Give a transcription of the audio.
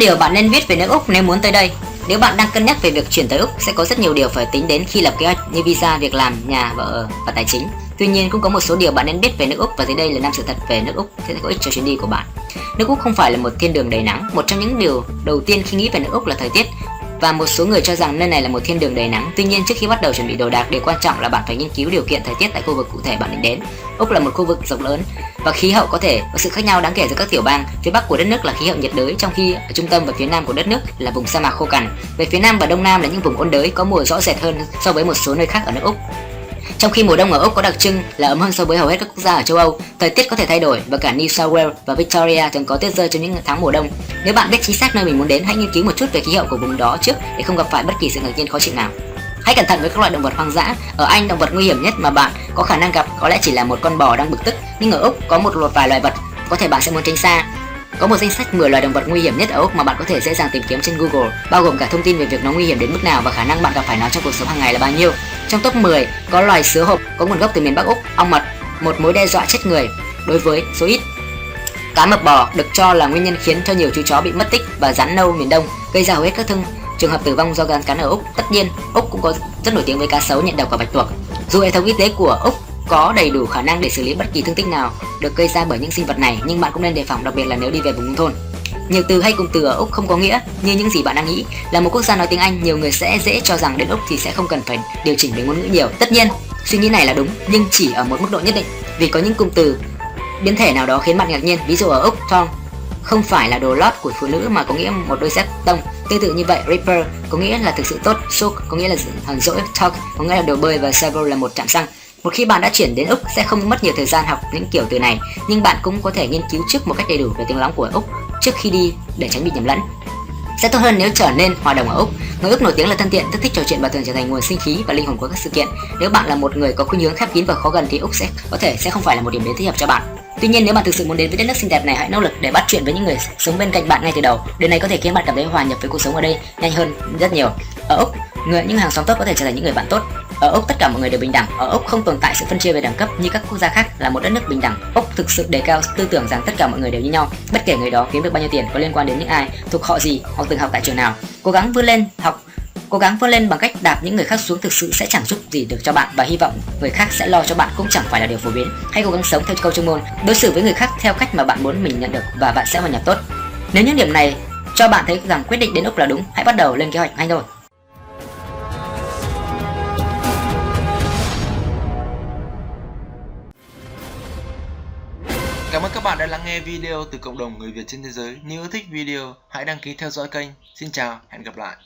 điều bạn nên biết về nước Úc nếu muốn tới đây. Nếu bạn đang cân nhắc về việc chuyển tới Úc sẽ có rất nhiều điều phải tính đến khi lập kế hoạch như visa, việc làm, nhà, vợ ở và tài chính. Tuy nhiên cũng có một số điều bạn nên biết về nước Úc và dưới đây là năm sự thật về nước Úc sẽ có ích cho chuyến đi của bạn. Nước Úc không phải là một thiên đường đầy nắng. Một trong những điều đầu tiên khi nghĩ về nước Úc là thời tiết và một số người cho rằng nơi này là một thiên đường đầy nắng. Tuy nhiên trước khi bắt đầu chuẩn bị đồ đạc, điều quan trọng là bạn phải nghiên cứu điều kiện thời tiết tại khu vực cụ thể bạn định đến. Úc là một khu vực rộng lớn và khí hậu có thể có sự khác nhau đáng kể giữa các tiểu bang. Phía bắc của đất nước là khí hậu nhiệt đới, trong khi ở trung tâm và phía nam của đất nước là vùng sa mạc khô cằn. Về phía nam và đông nam là những vùng ôn đới có mùa rõ rệt hơn so với một số nơi khác ở nước Úc. Trong khi mùa đông ở Úc có đặc trưng là ấm hơn so với hầu hết các quốc gia ở châu Âu, thời tiết có thể thay đổi và cả New South Wales và Victoria thường có tuyết rơi trong những tháng mùa đông. Nếu bạn biết chính xác nơi mình muốn đến, hãy nghiên cứu một chút về khí hậu của vùng đó trước để không gặp phải bất kỳ sự ngạc nhiên khó chịu nào. Hãy cẩn thận với các loại động vật hoang dã. Ở Anh, động vật nguy hiểm nhất mà bạn có khả năng gặp có lẽ chỉ là một con bò đang bực tức, nhưng ở Úc có một loạt vài loài vật có thể bạn sẽ muốn tránh xa. Có một danh sách 10 loài động vật nguy hiểm nhất ở Úc mà bạn có thể dễ dàng tìm kiếm trên Google, bao gồm cả thông tin về việc nó nguy hiểm đến mức nào và khả năng bạn gặp phải nó trong cuộc sống hàng ngày là bao nhiêu. Trong top 10 có loài sứa hộp có nguồn gốc từ miền Bắc Úc, ong mật, một mối đe dọa chết người đối với số ít. Cá mập bò được cho là nguyên nhân khiến cho nhiều chú chó bị mất tích và rắn nâu miền Đông, gây ra hầu hết các thương trường hợp tử vong do gan cắn ở Úc. Tất nhiên, Úc cũng có rất nổi tiếng với cá sấu nhện độc và bạch tuộc. Dù hệ thống y tế của Úc có đầy đủ khả năng để xử lý bất kỳ thương tích nào được gây ra bởi những sinh vật này, nhưng bạn cũng nên đề phòng đặc biệt là nếu đi về vùng nông thôn. Nhiều từ hay cụm từ ở Úc không có nghĩa như những gì bạn đang nghĩ. Là một quốc gia nói tiếng Anh, nhiều người sẽ dễ cho rằng đến Úc thì sẽ không cần phải điều chỉnh về ngôn ngữ nhiều. Tất nhiên, suy nghĩ này là đúng, nhưng chỉ ở một mức độ nhất định. Vì có những cụm từ biến thể nào đó khiến bạn ngạc nhiên. Ví dụ ở Úc, thong không phải là đồ lót của phụ nữ mà có nghĩa một đôi dép tông. Tương tự như vậy, Ripper có nghĩa là thực sự tốt, Soak có nghĩa là hờn dỗi, Talk có nghĩa là đồ bơi và Several là một trạm xăng. Một khi bạn đã chuyển đến Úc sẽ không mất nhiều thời gian học những kiểu từ này, nhưng bạn cũng có thể nghiên cứu trước một cách đầy đủ về tiếng lóng của Úc trước khi đi để tránh bị nhầm lẫn. Sẽ tốt hơn nếu trở nên hòa đồng ở Úc. Người Úc nổi tiếng là thân thiện, rất thích trò chuyện và thường trở thành nguồn sinh khí và linh hồn của các sự kiện. Nếu bạn là một người có khuynh hướng khép kín và khó gần thì Úc sẽ có thể sẽ không phải là một điểm đến thích hợp cho bạn. Tuy nhiên nếu bạn thực sự muốn đến với đất nước xinh đẹp này, hãy nỗ lực để bắt chuyện với những người sống bên cạnh bạn ngay từ đầu. Điều này có thể khiến bạn cảm thấy hòa nhập với cuộc sống ở đây nhanh hơn rất nhiều. Ở Úc, người những hàng xóm tốt có thể trở thành những người bạn tốt. Ở Úc tất cả mọi người đều bình đẳng. Ở Úc không tồn tại sự phân chia về đẳng cấp như các quốc gia khác là một đất nước bình đẳng. Úc thực sự đề cao tư tưởng rằng tất cả mọi người đều như nhau, bất kể người đó kiếm được bao nhiêu tiền, có liên quan đến những ai, thuộc họ gì hoặc từng học tại trường nào. Cố gắng vươn lên học cố gắng vươn lên bằng cách đạp những người khác xuống thực sự sẽ chẳng giúp gì được cho bạn và hy vọng người khác sẽ lo cho bạn cũng chẳng phải là điều phổ biến hãy cố gắng sống theo câu chuyên môn đối xử với người khác theo cách mà bạn muốn mình nhận được và bạn sẽ hòa nhập tốt nếu những điểm này cho bạn thấy rằng quyết định đến úc là đúng hãy bắt đầu lên kế hoạch ngay thôi Cảm ơn các bạn đã lắng nghe video từ cộng đồng người Việt trên thế giới. Nếu yêu thích video, hãy đăng ký theo dõi kênh. Xin chào, hẹn gặp lại.